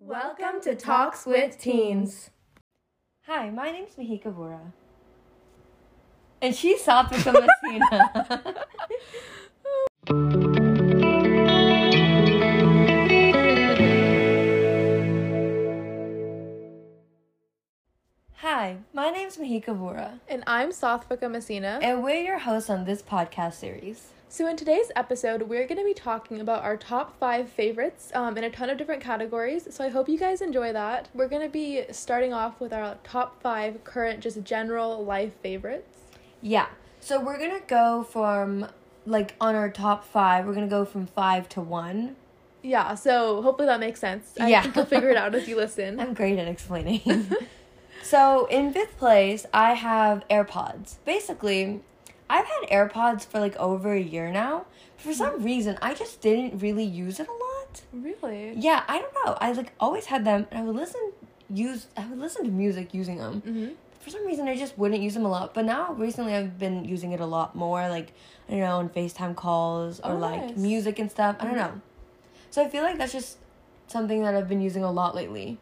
Welcome to Talks with Teens. Hi, my name's Mahika Vora. And she's Satvika Messina. Hi, my name's Mahika Vora, And I'm Sathvika Messina. and we're your hosts on this podcast series. So, in today's episode, we're going to be talking about our top five favorites um, in a ton of different categories. So, I hope you guys enjoy that. We're going to be starting off with our top five current, just general life favorites. Yeah, so we're gonna go from, like, on our top five, we're gonna go from five to one. Yeah, so hopefully that makes sense. I Yeah. think you'll figure it out as you listen. I'm great at explaining. so in fifth place, I have AirPods. Basically, I've had AirPods for like over a year now. For some reason, I just didn't really use it a lot. really? Yeah, I don't know. I like always had them, and I would listen use I would listen to music using them. Mm-hmm. For some reason, I just wouldn't use them a lot. But now, recently, I've been using it a lot more. Like I don't know, on Facetime calls or Oh, like nice. music and stuff. I don't Mhm. know. So I feel like that's just something that I've been using a lot lately.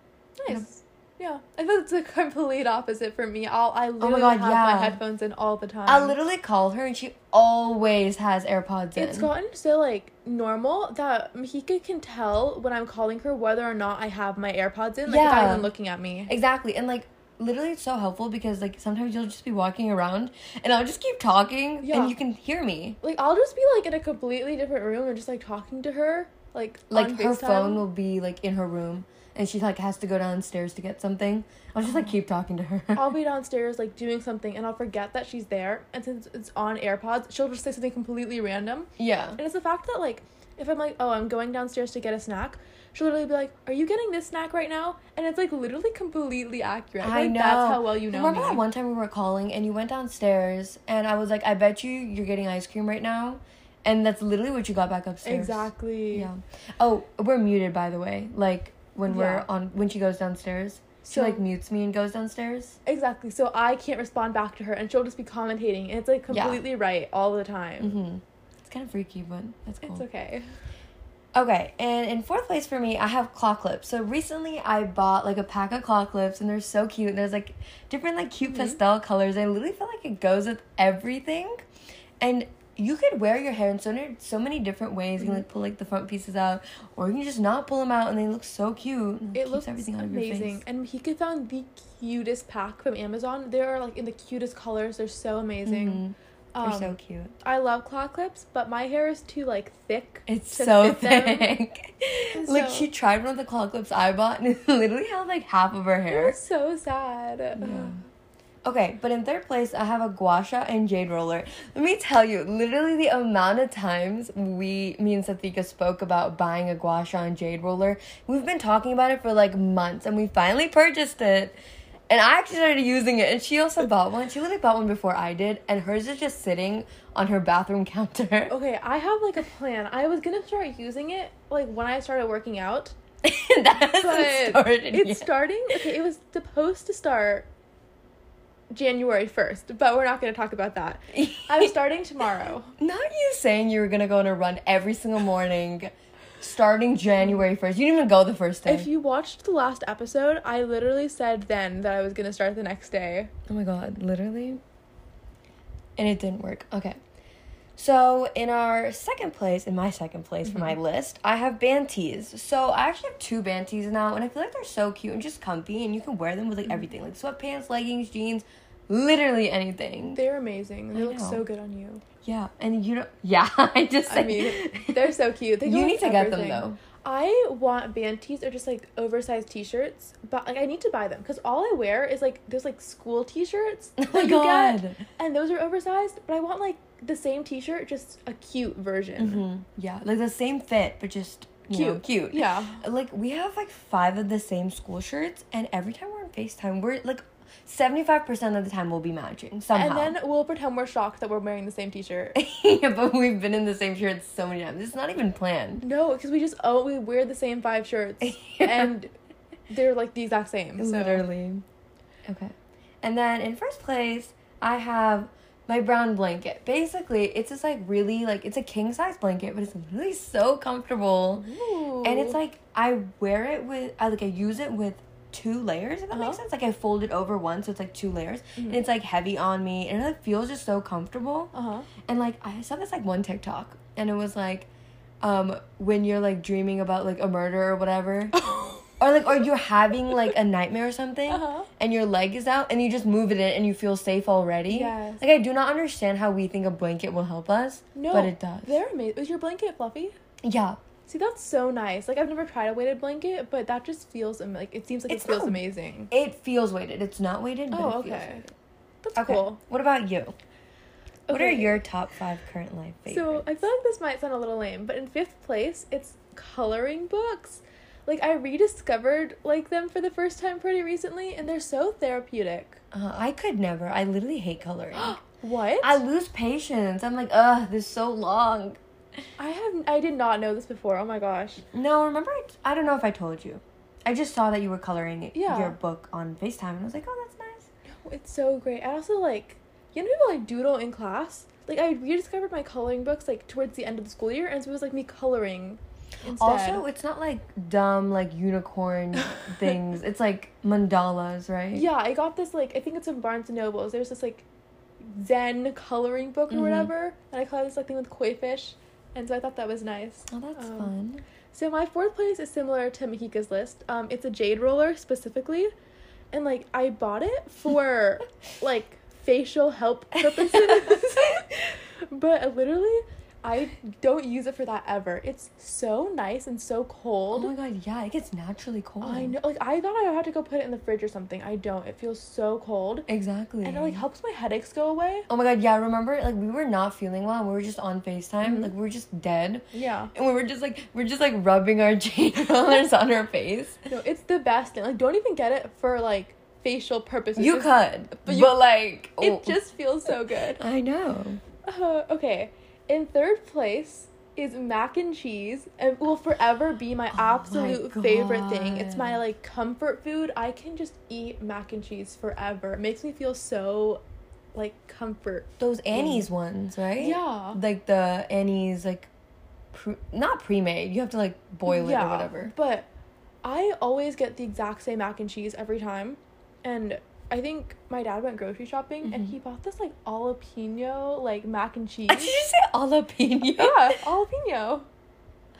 Nice. Yeah, I feel it's a complete opposite for me. I'll I oh literally Oh God, have yeah. my headphones in all the time. I literally call her and she always has AirPods in. It's gotten so like normal that Mahika can tell when I'm calling her whether or not I have my AirPods in, like without Yeah. even looking at me. exactly, and like literally, it's so helpful because like sometimes you'll just be walking around and I'll just keep talking Yeah. and you can hear me. Like I'll just be like in a completely different room and just like talking to her, like Like her FaceTime. phone will be like in her room and she like has to go downstairs to get something. I'll just like keep talking to her. I'll be downstairs like doing something and I'll forget that she's there, and since it's on AirPods, she'll just say something completely random. yeah. And it's the fact that like if I'm like, oh, I'm going downstairs to get a snack, she'll literally be like, "Are you getting this snack right now?" And it's like literally completely accurate. I like, know. That's how well you know Remember me. that one time we were calling and you went downstairs and I was like, I bet you you're getting ice cream right now. And that's literally what you got back upstairs. Exactly. Yeah. Oh, we're muted by the way. Like when Yeah. we're on when she goes downstairs. She So- like mutes me and goes downstairs. Exactly. So I can't respond back to her, and she'll just be commentating, and it's like Yeah. completely right all the time. Mhm. It's kind of freaky, but that's cool. It's okay. Okay, and in fourth place for me, I have claw clips. So recently I bought like a pack of claw clips and they're so cute. And there's like different like cute Mhm. pastel colors. I literally feel like it goes with everything. And you could wear your hair in so many, so many different ways. You can like pull like the front pieces out, or you can just not pull them out, and they look so cute. It keeps looks everything out of your amazing. face. And Mahika found the cutest pack from Amazon. They are like in the cutest colors. They're so amazing. Mhm. Um, They're so cute. I love claw clips, but my hair is too like thick. It's so thick. like she tried one of the claw clips I bought, and it literally held like half of her It hair. was so sad. Yeah. Okay, but in third place, I have a gua sha and jade roller. Let me tell you, literally the amount of times we, me and Sathika spoke about buying a gua sha and jade roller, we've been talking about it for like months, and we finally purchased it. And I actually started using it, and she also bought one. She literally bought one before I did, and hers is just sitting on her bathroom counter. Okay, I have like a plan. I was gonna start using it like when I started working out. that hasn't started it's yet. starting. Okay, it was supposed to start January 1st, but we're not going to talk about that. I'm starting tomorrow. Not you saying you were gonna go on a run every single morning, starting January first. You didn't even go the first day. If you watched the last episode, I literally said then that I was going to start the next day. oh my god, literally. And it didn't work. Okay. So in our second place, in my second place for my mm-hmm. list, I have band tees. So I actually have two band tees now, and I feel like they're so cute and just comfy, and you can wear them with like mm-hmm. everything, like sweatpants, leggings, jeans, literally anything. They're amazing. They I look know. so good on you. yeah, and you don't. Yeah, I just. I mean, they're so cute. They you need to get them though. I want band tees or just like oversized t-shirts, but like I need to buy them because all I wear is like those like school t-shirts Oh my god. get, and those are oversized. But I want like the same t-shirt, just a cute version. hmm Yeah, like the same fit, but just you know, Cute. cute. Yeah. Like we have like five of the same school shirts, and every time we're on Facetime, we're like seventy five percent of the time we'll be matching somehow. And then we'll pretend we're shocked that we're wearing the same t-shirt. yeah, but we've been in the same shirts so many times. It's not even planned. no, because we just oh we wear the same five shirts and they're like the exact same. So. Literally. Okay. And then in first place, I have my brown blanket. Basically, it's just like really like it's a king size blanket, but it's really so comfortable. Ooh. And it's like I wear it with I like I use it with two layers if that makes Uh-huh. sense. Like I fold it over one, so it's like two layers, and it's like heavy on me, and it like feels just so comfortable. uh huh. And like I saw this like one TikTok, and it was like, um, when you're like dreaming about like a murder or whatever, or like or you're having like a nightmare or something, Uh-huh. and your leg is out, and you just move it in, and you feel safe already. Yes. Like I do not understand how we think a blanket will help us, No, but it does. They're amazing. Is your blanket fluffy? Yeah. See, that's so nice. Like I've never tried a weighted blanket, but that just feels am- like it seems like It's it feels not- amazing. It feels weighted. It's not weighted, but Oh, it feels okay. weighted. That's Okay. cool. What about you? What are your top five current life favorites? So I feel like this might sound a little lame, but in fifth place, it's coloring books. Like I rediscovered like them for the first time pretty recently, and they're so therapeutic. uh, I could never. I literally hate coloring. What? I lose patience. I'm like, ugh, this is so long. I have I did not know this before. Oh my gosh. No, remember? I, I don't know if I told you. I just saw that you were coloring Yeah. your book on FaceTime, and I was like, oh, that's nice. No, It's so great. I also like you know people like doodle in class. Like I rediscovered my coloring books like towards the end of the school year, and so it was like me coloring. Instead. Also, it's not like dumb, like unicorn things. It's like mandalas, right? yeah, I got this like I think it's in Barnes and Nobles. There's this like Zen coloring book or Mhm. whatever, and I colored this like thing with koi fish, and so I thought that was nice. Oh, that's Um, fun. So my fourth place is similar to Mahika's list. Um, it's a jade roller specifically, and like I bought it for like facial help purposes, but literally I don't use it for that ever. It's so nice and so cold. Oh my god, yeah, it gets naturally cold. I know, like I thought I had to go put it in the fridge or something. I don't. It feels so cold, Exactly. and it like helps my headaches go away. Oh my god, yeah, remember like we were not feeling well and we were just on FaceTime, Mhm. like we were just dead. Yeah, And we were just like we're just like rubbing our jade rollers on our face. no, it's the best. thing. Like, don't even get it for like facial purposes. You could. but But, you- like It oh. just feels so good. I know. Uh, okay, in third place is mac and cheese. It will forever be my Oh my absolute favorite thing. It's my like comfort food. I can just eat mac and cheese forever. It makes me feel so like comfort. Those Annie's ones, right? Yeah. Like the Annie's like pre- not pre-made. You have to like boil it or whatever. But I always get the exact same mac and cheese every time. And I think my dad went grocery shopping and Mhm. he bought this like jalapeno like mac and cheese. Did you say jalapeno? yeah, jalapeno.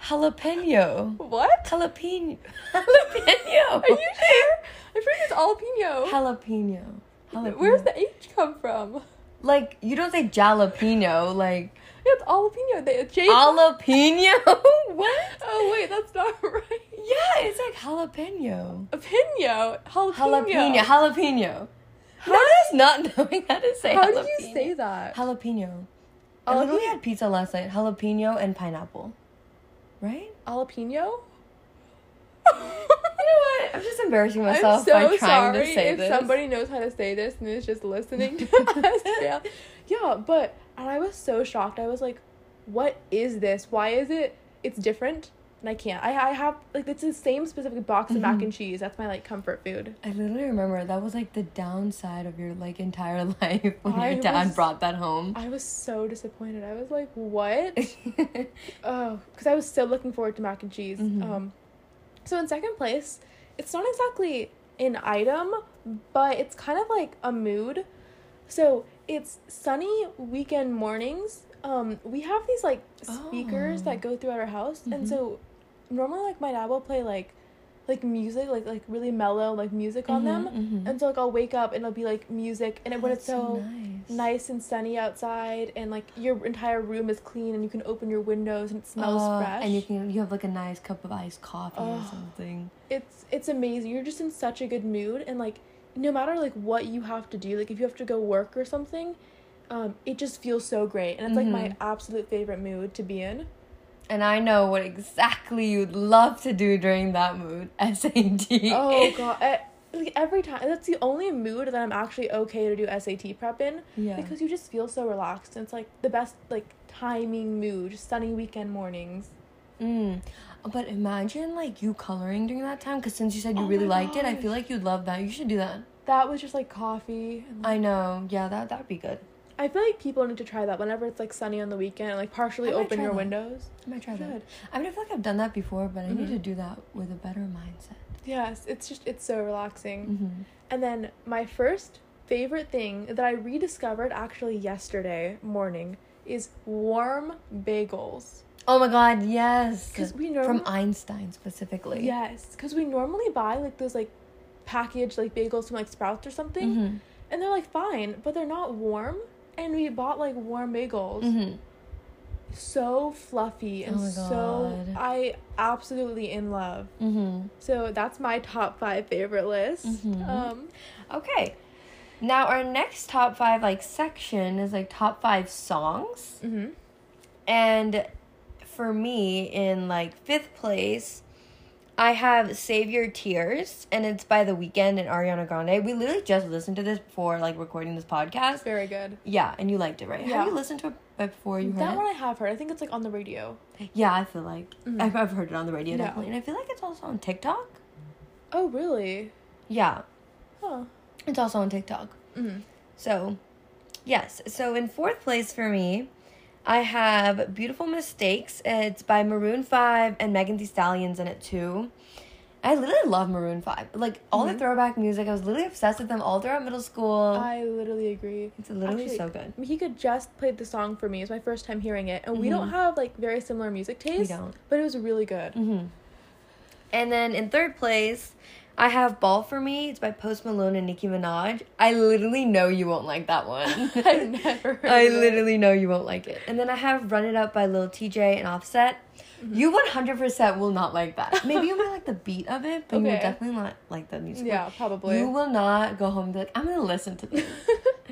Jalapeno. What? Jalapeno. Jalapeno. Are you sure? I'm sure it's jalapeno. Jalapeno. Jalapeno. Where's the H come from? Like you don't say jalapeno like it's jalapeno. The J. jalapeno what Oh wait, that's not right. yeah it's like jalapeno A pino. Jalapeno. jalapeno jalapeno how does not knowing how to say How jalapeno do you say that? jalapeno I literally had pizza last night jalapeno and pineapple right Jalapeno. You know what I'm just embarrassing I'm myself so by trying sorry to say if this somebody knows how to say this and is just listening to us. Yeah. yeah, but and I was so shocked. I was like, "What is this? Why is it? It's different." And I can't. I I have like it's the same specific box of mac Mhm. and cheese. That's my like comfort food. I literally remember that was like the downside of your like entire life when I your dad was- brought that home. I was so disappointed. I was like, "What?" Oh, because I was so looking forward to mac and cheese. Mhm. Um, so in second place, it's not exactly an item, but it's kind of like a mood. So it's sunny weekend mornings. Um, we have these like speakers Oh. that go throughout our house, and Mhm. so normally like my dad will play like like music, like like really mellow like music on them, Mhm, mhm. and so like I'll wake up and it'll be like music, and it, when it's That's so nice. nice and sunny outside and like your entire room is clean and you can open your windows and it smells Oh, fresh And you can you have like a nice cup of iced coffee or something. it's it's amazing you're just in such a good mood and like no matter like what you have to do like if you have to go work or something um it just feels so great and it's like my Mhm. absolute favorite mood to be in And I know what exactly you'd love to do during that mood. SAT. oh god I, like every time that's the only mood that i'm actually okay to do SAT prep in Yeah. because you just feel so relaxed and it's like the best like timing mood sunny weekend mornings Mm. But imagine like you coloring during that time because since you said you Oh really liked it, I feel like you'd love that. You should do that. that was just like coffee and, I know. Yeah, that that'd be good. I feel like people need to try that whenever it's like sunny on the weekend, like partially open your that. windows. I might try You that. should. I mean, I feel like I've done that before, but I need to do that with a better mindset. Yes, it's just it's so relaxing. Mm-hmm. And then my first favorite thing that I rediscovered actually yesterday morning is warm bagels. Oh my god, yes. Because we From normally Einstein specifically. yes, because we normally buy like those like packaged like bagels from like Sprouts or something, Mm-hmm. and they're like fine, but they're not warm. And we bought like warm bagels, Mm-hmm. so fluffy and Oh so I absolutely in love. Mm-hmm. So that's my top five favorite list. Mhm. Um, Okay. Now our next top five like section is like top five songs. mhm. And for me, in like fifth place, I have Save Your Tears, and it's by The Weeknd and Ariana Grande. We literally just listened to this before like recording this podcast. Very good. Yeah, and you liked it, right? Yeah. Have you listened to it before you heard That it? one I have heard. I think it's like on the radio. Yeah, I feel like Mhm. I've, I've heard it on the radio Yeah. definitely, and I feel like it's also on TikTok. Oh really? Yeah, Huh. it's also on TikTok. Mm. So, yes. So in fourth place for me, I have Beautiful Mistakes. It's by Maroon 5 and Megan Thee Stallion's in it too. I literally love Maroon 5. Like all Mhm. the throwback music, I was literally obsessed with them all throughout middle school. I literally agree. it's literally actually- so good. He could just played the song for me. It's my first time hearing it, and we don't Mhm. have like very similar music tastes. don't. But it was really good. hmm And then in third place, I have Ball for Me. It's by Post Malone and Nicki Minaj. I literally know you won't like that one. I've never. I it. literally know you won't like it. And then I have Run It Up by Lil Tjay and Offset. Mm-hmm. You 100% will not like that. Maybe you might like the beat of it, but you will definitely not like the music. Yeah, probably. You will not go home and be like, I'm going to listen to this.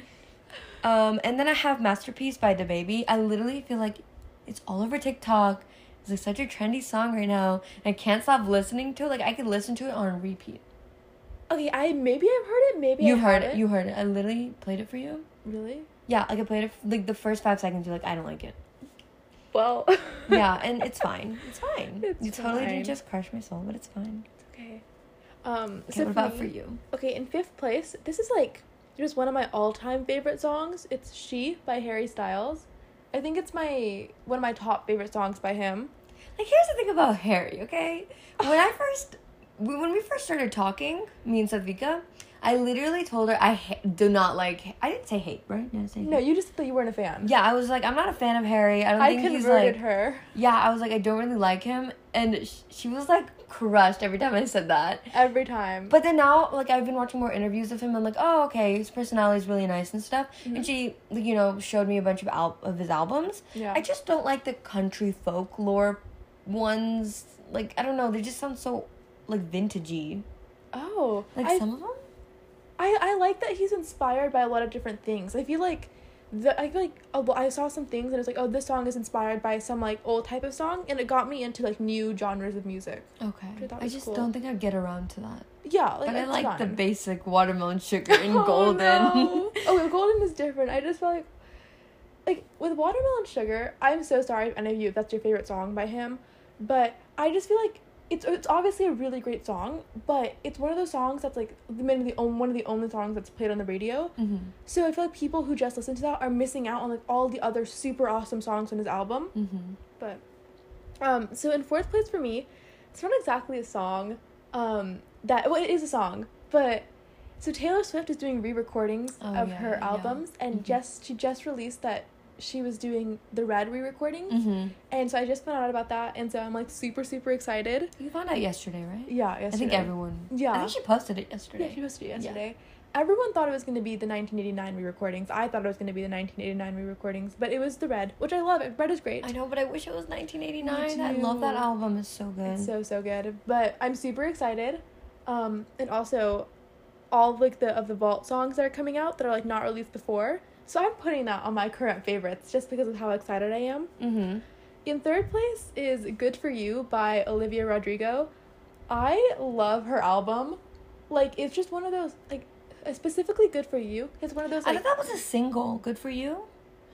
um, and then I have Masterpiece by DaBaby. I literally feel like it's all over TikTok. It's like such a trendy song right now. And I can't stop listening to it. Like I could listen to it on repeat. okay, I maybe I've heard it. Maybe you I heard it. You heard it. I literally played it for you. really? Yeah, like I played it like the first five seconds. You're like, I don't like it. Well. yeah, and it's fine. It's fine. It's you totally fine. did just crush my soul, but it's fine. okay. Um. Okay, so what about me- for you? Okay, in fifth place, this is like just one of my all-time favorite songs. It's "She" by Harry Styles. I think it's my one of my top favorite songs by him. Like, here's the thing about Harry. Okay, when I first, when we first started talking, me and Savika, I literally told her I ha- do not like. I didn't say hate, right? I say No, hate? you just thought you weren't a fan. Yeah, I was like, I'm not a fan of Harry. I don't I think he's like. her Yeah, I was like, I don't really like him, and sh- she was like crushed every time I said that. every time. But then now, like I've been watching more interviews of him. I'm like, oh, okay, his personality is really nice and stuff. Mhm. And she, like, you know, showed me a bunch of al- of his albums. yeah, I just don't like the country folklore ones. Like I don't know, they just sound so like vintagey. oh, Like I, some of them. I I like that he's inspired by a lot of different things. I feel like. The, I feel like oh, I saw some things and it's like oh this song is inspired by some like old type of song and it got me into like new genres of music. Okay. I I just cool. don't think I'd get around to that. Yeah, like but I like the basic watermelon sugar and Oh, golden. no. oh, golden is different. I just feel like, like with watermelon sugar. I'm so sorry if any of you if that's your favorite song by him, but I just feel like it's it's obviously a really great song, but it's one of those songs that's like the one the on- one of the only songs that's played on the radio. mm-hmm. So I feel like people who just listen to that are missing out on like all the other super awesome songs on his album. Mm-hmm. But um so in fourth place for me, it's not exactly a song. Um that well it is a song, but so Taylor Swift is doing re-recordings Oh, of yeah, her yeah. albums and Mhm. just she just released that she was doing the red re-recordings Mm-hmm. and so I just found out about that and so I'm like super super excited. You found out yesterday, right? Yeah, yesterday. I think everyone. Yeah. I think she posted it yesterday. Yeah, she posted it yesterday. Everyone thought it was going to be the 1989 re-recordings. I thought it was going to be the 1989 re-recordings, but it was the red, which I love. Red is great. I know, but I wish it was 1989. I love that album. It's so good. It's so so good. But I'm super excited. Um and also all like the of the vault songs that are coming out that are like not released before. So I'm putting that on my current favorites just because of how excited I am. mm-hmm. In third place is Good for You by Olivia Rodrigo. I love her album. Like it's just one of those like specifically Good for You. It's one of those I thought that was a single. Good for you.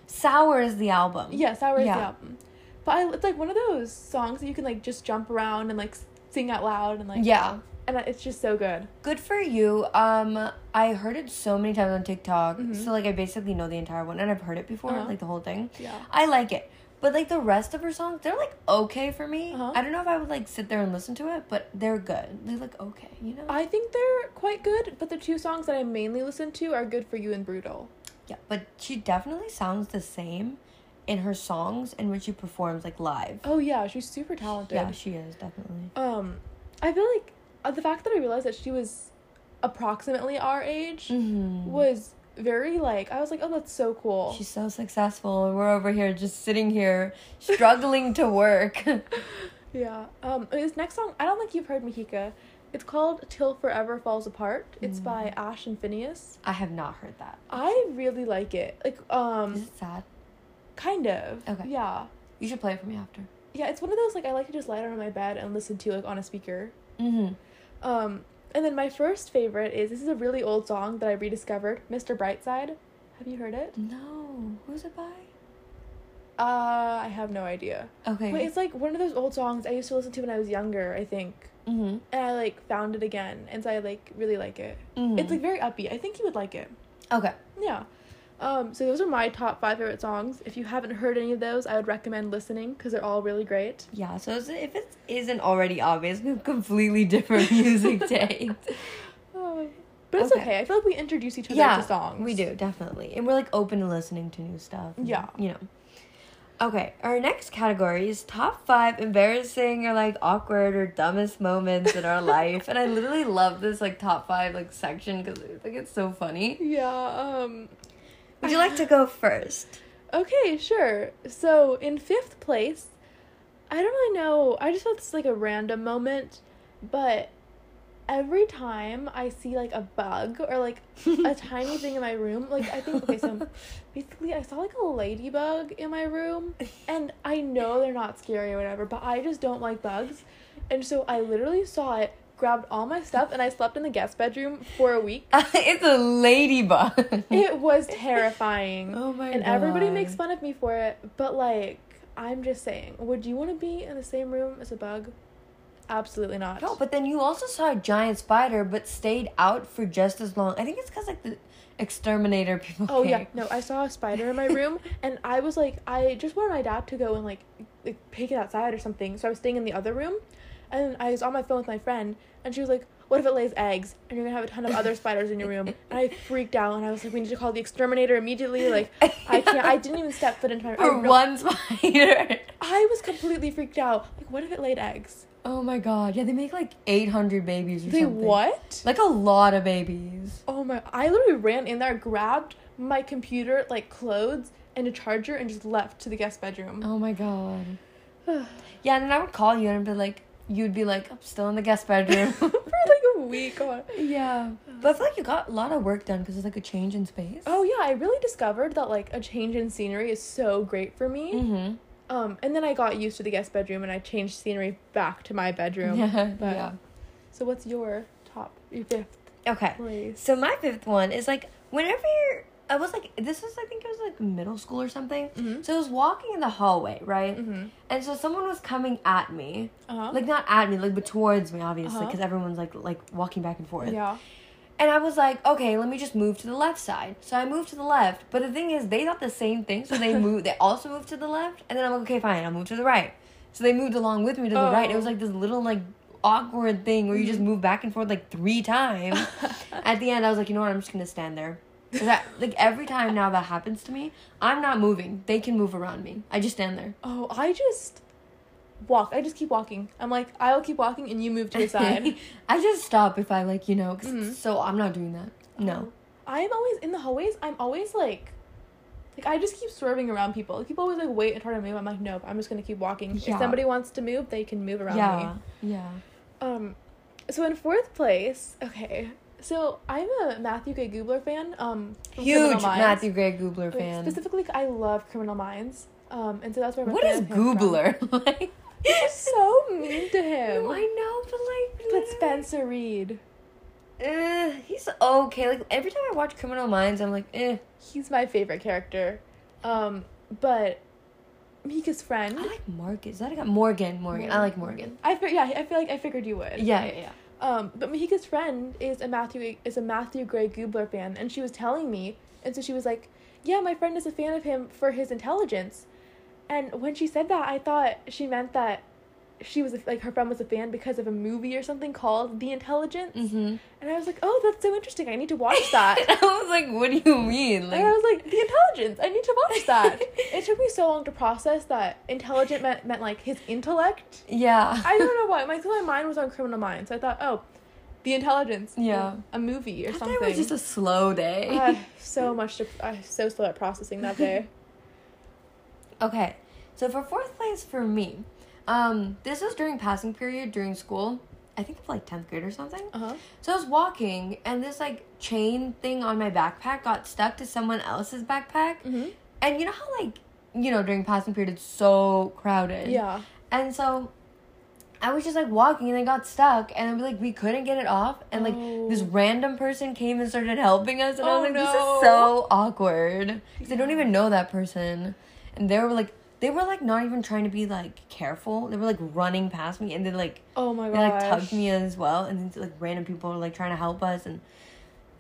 Sour is the album. Yeah, Sour is Yeah. the album. But I, it's like one of those songs that you can like just jump around and like sing out loud and like Yeah. And it's just so good. Good for you. Um, I heard it so many times on TikTok, Mhm. so like I basically know the entire one, and I've heard it before, Uh-huh. like the whole thing. Yeah. I like it, but like the rest of her songs, they're like okay for me. Uh-huh. I don't know if I would like sit there and listen to it, but they're good. They're like okay, you know. I think they're quite good, but the two songs that I mainly listen to are Good for You and Brutal. yeah, but she definitely sounds the same in her songs and when she performs like live. Oh yeah, she's super talented. Yeah, she is definitely. Um, I feel like uh, the fact that I realized that she was approximately our age Mm-hmm. was very like I was like, oh, that's so cool. She's so successful, and we're over here just sitting here struggling to work. yeah. Um, this next song, I don't think you've heard Mahika. It's called "Till Forever Falls Apart." It's by Ashe and FINNEAS. I have not heard that. I really like it. Like, um. Is it sad? kind of. Okay. Yeah. You should play it for me after. Yeah, it's one of those like I like to just lie down on my bed and listen to like on a speaker. Mm-hmm. Um, and then my first favorite is this is a really old song that I rediscovered, Mr. Brightside. Have you heard it? No. Who's it by? Uh, I have no idea. Okay. But it's like one of those old songs I used to listen to when I was younger, I think. mm-hmm. And I like found it again, and so I like really like it. mm-hmm. It's like very upbeat. I think you would like it. okay. Yeah. Um, so those are my top five favorite songs. If you haven't heard any of those, I would recommend listening because they're all really great. Yeah. So if it isn't already obvious, we have completely different music taste. Oh, but it's Okay. okay. I feel like we introduce each other yeah, to songs. we do definitely, and we're like open to listening to new stuff. and, Yeah. You know. Okay, our next category is top five embarrassing or like awkward or dumbest moments in our life, and I literally love this like top five like section because like it's so funny. Yeah. Um. Would you like to go first? Okay, sure. So in fifth place, I don't really know. I just felt this is like a random moment, but every time I see like a bug or like a tiny thing in my room, like I think okay, so basically I saw like a ladybug in my room, and I know they're not scary or whatever, but I just don't like bugs, and so I literally saw it, grabbed all my stuff, and I slept in the guest bedroom for a week. it's a ladybug. It was terrifying. Oh my god and everybody makes fun of me for it, but like I'm just saying, would you want to be in the same room as a bug? Absolutely not. No, but then you also saw a giant spider, but stayed out for just as long. I think it's because like the exterminator people. Oh yeah, no, I saw a spider in my room and I was like I just wanted my dad to go and like, like pick it outside or something. So I was staying in the other room and I was on my phone with my friend and she was like, What if it lays eggs and you're gonna have a ton of other spiders in your room? And I freaked out and I was like, We need to call the exterminator immediately. Like I can't I didn't even step foot into my I For one spider. I was completely freaked out. Like what if it laid eggs? Oh my god. Yeah, they make like 800 babies or They something. what? Like a lot of babies. Oh my! I literally ran in there, grabbed my computer, like clothes, and a charger, and just left to the guest bedroom. Oh my god. Yeah, and then I would call you and be like, you'd be like, I'm still in the guest bedroom. For like a week. On. yeah. But I feel like you got a lot of work done because it's like a change in space. Oh yeah, I really discovered that like a change in scenery is so great for me. Mm-hmm. Um, and then I got used to the guest bedroom, and I changed scenery back to my bedroom. Yeah. But- yeah. So what's your top, your fifth Okay. place? So my fifth one is like whenever you're, I was like this was I think it was like middle school or something. Mhm. So I was walking in the hallway, right? Mm-hmm. And so someone was coming at me, Uh huh. like not at me, like but towards me, obviously, Uh-huh. because everyone's like like walking back and forth. yeah. And I was like, okay, let me just move to the left side. So I moved to the left, but the thing is, they thought the same thing, so they moved. They also moved to the left, and then I'm like, okay, fine, I'll move to the right. So they moved along with me to the right. It was Oh. like this little like awkward thing where you just move back and forth like three times. At the end, I was like, you know what? I'm just gonna stand there. That, like every time now that happens to me, I'm not moving. They can move around me. I just stand there. Oh, I just walk. I just keep walking. I'm like, I'll keep walking, and you move to the side. I just stop if I like you know. 'cause- Mhm. So I'm not doing that. No. I'm always in the hallways. I'm always like, like I just keep swerving around people. Like, People always like wait and try to move. I'm like, nope. I'm just gonna keep walking. Yeah. If somebody wants to move, they can move around Yeah. Yeah. me. Um, so in fourth place, okay. So I'm a Matthew Gray Gubler fan. Um, Huge Matthew Gray Goobler fan. Specifically, I love Criminal Minds. Um, and so that's where What is of him from. Goobler? like, He's so mean to him. no, I know, but like, But Spencer Reid, Uh, he's okay. Like every time I watch Criminal Minds, I'm like, eh. he's my favorite character. Um, but Mika's friend. I like Marcus. Is that a guy? Morgan. Morgan. I like Morgan. I fi- yeah, I feel like I figured you would. Yeah, yeah, yeah. Um, but Mahika's friend is a Matthew is a Matthew Gray Gubler fan, and she was telling me, and so she was like, "Yeah, my friend is a fan of him for his intelligence," and when she said that, I thought she meant that she was a, like her friend was a fan because of a movie or something called The Intelligence, Mm-hmm. and I was like, "Oh, that's so interesting! I need to watch that." I was like, what do you mean? And I was like, The Intelligence! I need to watch that. it took me so long to process that intelligent meant, meant like his intellect. yeah. I don't know why. My, my mind was on Criminal Minds. So I thought, oh, The Intelligence. Yeah. A movie or something. day was just a slow day. Uh, so much to. Uh, so slow at processing that day. Okay, so for fourth place for me, um, this was during passing period during school. I think of like tenth grade or something. Uh huh. So I was walking, and this like chain thing on my backpack got stuck to someone else's backpack. hmm And you know how like you know during passing period it's so crowded. Yeah. And so I was just like walking and it got stuck and we like we couldn't get it off and like this Oh. random person came and started helping us and I Oh, was like this no. is so awkward because I don't even know that person and they were like they were like not even trying to be like careful they were like running past me and then like Oh my god, they like tugged me as well and then like random people were like trying to help us and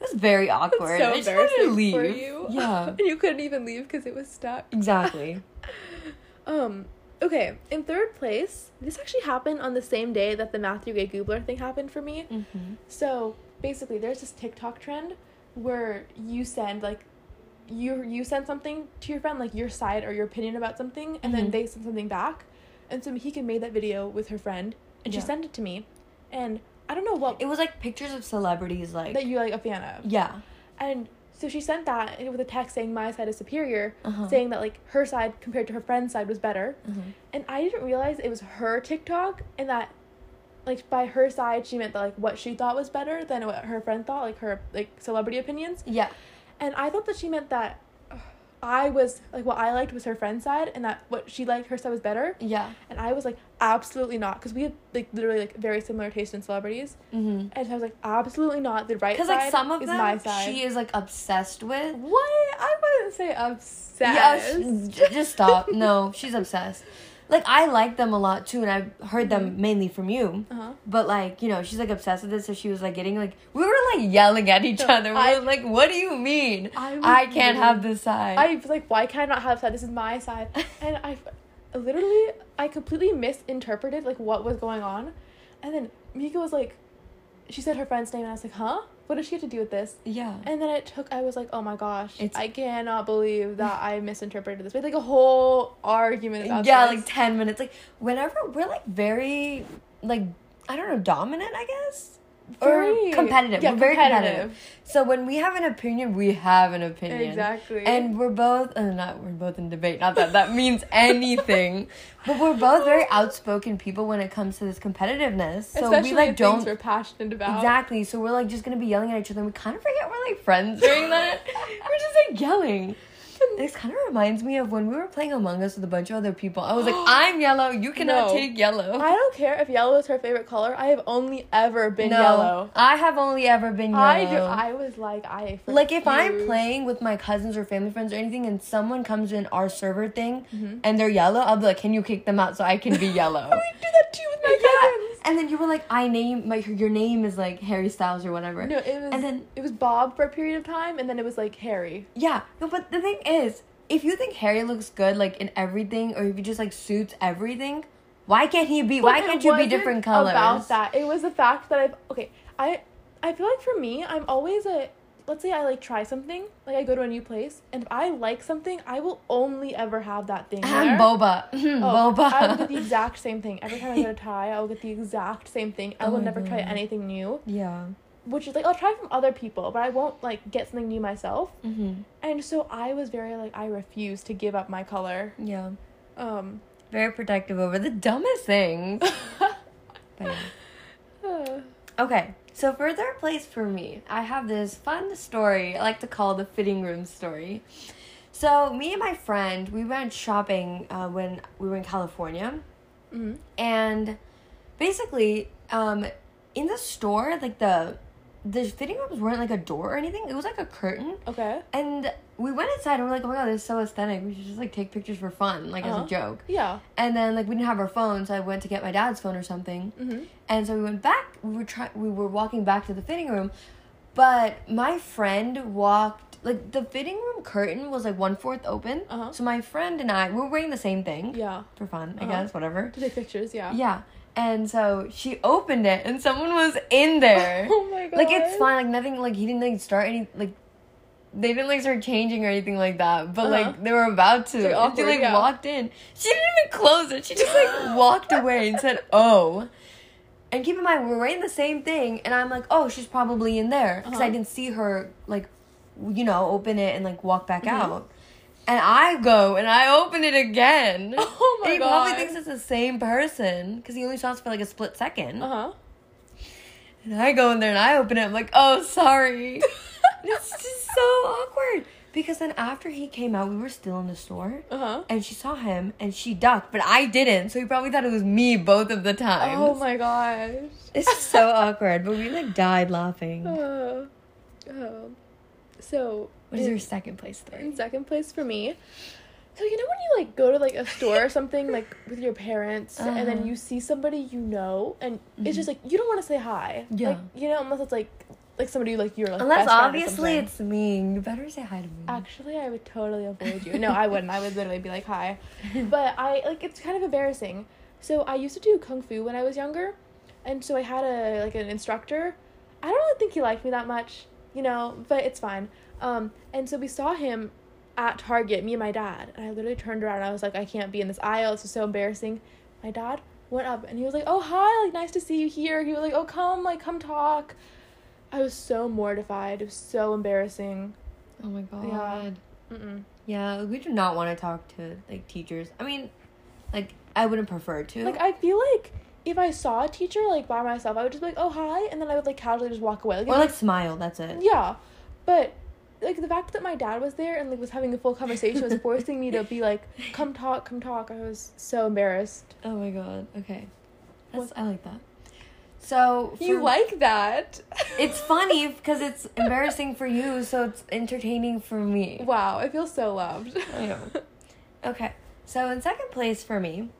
it was very That's awkward so I just wanted to leave for you. yeah and you couldn't even leave because it was stuck. exactly Um. Okay. In third place, this actually happened on the same day that the Matthew Gray Gubler thing happened for me. mm-hmm. So basically, there's this TikTok trend where you send like you you send something to your friend like your side or your opinion about something, and then Mhm. they send something back. And so Mahika made that video with her friend, and she Yeah. sent it to me, and I don't know what it was like pictures of celebrities like that you're like a fan of, yeah and so she sent that with a text saying my side is superior, uh-huh. saying that like her side compared to her friend's side was better, uh-huh. and I didn't realize it was her TikTok and that like by her side she meant that like what she thought was better than what her friend thought, like her like celebrity opinions. yeah And I thought that she meant that I was like what I liked was her friend's side and that what she liked her side was better. Yeah. And I was like absolutely not because we had like literally like very similar taste in celebrities. Mm-hmm. And so I was like absolutely not the right Because side like some of is them, my side. she is like obsessed with. what? I wouldn't say obsessed. Yeah, sh- j- just stop. No, she's obsessed. Like I like them a lot too, and I've heard them Mhm. mainly from you. uh-huh. But like you know, she's like obsessed with it, so she was like getting like we were like yelling at each No, other. We I- were like, "What do you mean? I, I can't have this side." I was like, why can't I not have side? This is my side. And I literally, I completely misinterpreted like what was going on. And then Mika was like, she said her friend's name, and I was like, huh? What does she have to do with this? yeah. And then it took, I was like, oh my gosh, It's- I cannot believe that I misinterpreted this. We had like a whole argument about yeah, this. like ten minutes. Like whenever we're like very like I don't know dominant, I guess. Very- competitive. yeah, we're very competitive. competitive. So when we have an opinion, we have an opinion. Exactly. And we're both, uh, not we're both in debate. Not that that means anything, but we're both very outspoken people when it comes to this competitiveness. So Especially we like don't things we're passionate about. exactly. So we're like just gonna be yelling at each other. and We kind of forget we're like friends during that. we're just like yelling. This kind of reminds me of when we were playing Among Us with a bunch of other people. I was like, I'm yellow. You cannot No. take yellow. I don't care if yellow is her favorite color. I have only ever been no, yellow. I have only ever been yellow. I do. I was like, I like if I'm refuse. playing with my cousins or family friends or anything, and someone comes in our server thing Mhm. and they're yellow, I'll be like, "Can you kick them out so I can be yellow?" I do that too with my cousins. And then you were like, "I name my your name is like Harry Styles or whatever." No, it was And then- it was Bob for a period of time, and then it was like Harry. Yeah, no, but the thing is, if you think Harry looks good like in everything, or if he just like suits everything, why can't he be? Why But it can't you be different colors? About that, it was the fact that I've okay. I I feel like for me, I'm always a. Let's say I like try something, like I go to a new place, and if I like something, I will only ever have that thing I'm there. boba. Oh, boba. I will get the exact same thing every time I go to Thai. I will get the exact same thing. I Oh will never try anything new, yeah. which is like I'll try from other people, but I won't like get something new myself. Mm-hmm. And so I was very like I refuse to give up my color. Yeah. Um. Very protective over the dumbest things. Yeah. Okay, so for third place for me, I have this fun story I like to call the fitting room story. So, me and my friend, we went shopping uh, when we were in California, mhm. and basically, um, in the store, like the the fitting rooms weren't like a door or anything. It was like a curtain. Okay. And we went inside and we're like, oh my god, this is so aesthetic. We should just like take pictures for fun, like Uh-huh. as a joke. Yeah. And then like we didn't have our phone, so I went to get my dad's phone or something. Mm-hmm. And so we went back. We were trying. We were walking back to the fitting room, but my friend walked. Like the fitting room curtain was like one fourth open. Uh-huh. So my friend and I we were wearing the same thing Yeah. for fun, I Uh-huh. guess, whatever. To take pictures. Yeah. Yeah. And so she opened it, and someone was in there. Oh my god. like it's fine. Like nothing. Like he didn't like start any like. They didn't like start changing or anything like that, but Uh-huh. like they were about to. Like, and she like yeah. walked in. She didn't even close it. She just like walked away and said, "Oh." And keep in mind, we're wearing the same thing, and I'm like, "Oh, she's probably in there," because I Uh-huh. didn't see her like, you know, open it and like walk back Mhm. out. And I go and I open it again. Oh my and he god. probably thinks it's the same person because he only saw us for like a split second. Uh huh. And I go in there and I open it. I'm like, oh, sorry. It's just so awkward. Because then after he came out, we were still in the store. Uh huh. And she saw him and she ducked, but I didn't. So he probably thought it was me both of the times. Oh my gosh. It's so awkward, but we like died laughing. Uh, oh. So. What is your second place in second place for me. So you know when you like go to like a store or something like with your parents and then Uh-huh. you see somebody you know and it's just like you don't want to say hi. Yeah. Like you know unless it's like like somebody like you're like Unless best friend or obviously it's me. You better say hi to me. Actually, I would totally avoid you. No, I wouldn't. I would literally be like, "Hi," but I like it's kind of embarrassing. So I used to do kung fu when I was younger, and so I had a like an instructor. I don't really think he liked me that much, you know, but it's fine. Um, and so we saw him at Target, me and my dad, and I literally turned around and I was like, "I can't be in this aisle. This is so embarrassing." My dad went up and he was like, "Oh hi, like nice to see you here." He was like, "Oh come, like come talk." I was so mortified. It was so embarrassing. oh my god. Yeah. Mm-mm. Yeah, we do not want to talk to like teachers. I mean, like I wouldn't prefer to. Like I feel like if I saw a teacher like by myself, I would just be like, "Oh hi," and then I would like casually just walk away. Like, or like smile. That's it. yeah, but like the fact that my dad was there and like was having a full conversation was forcing me to be like, "Come talk, come talk." I was so embarrassed. Oh my god. Okay. That's What- I like that. So You like that? it's funny because it's embarrassing for you, so it's entertaining for me. wow, I feel so loved. I know. Okay. So in second place for me,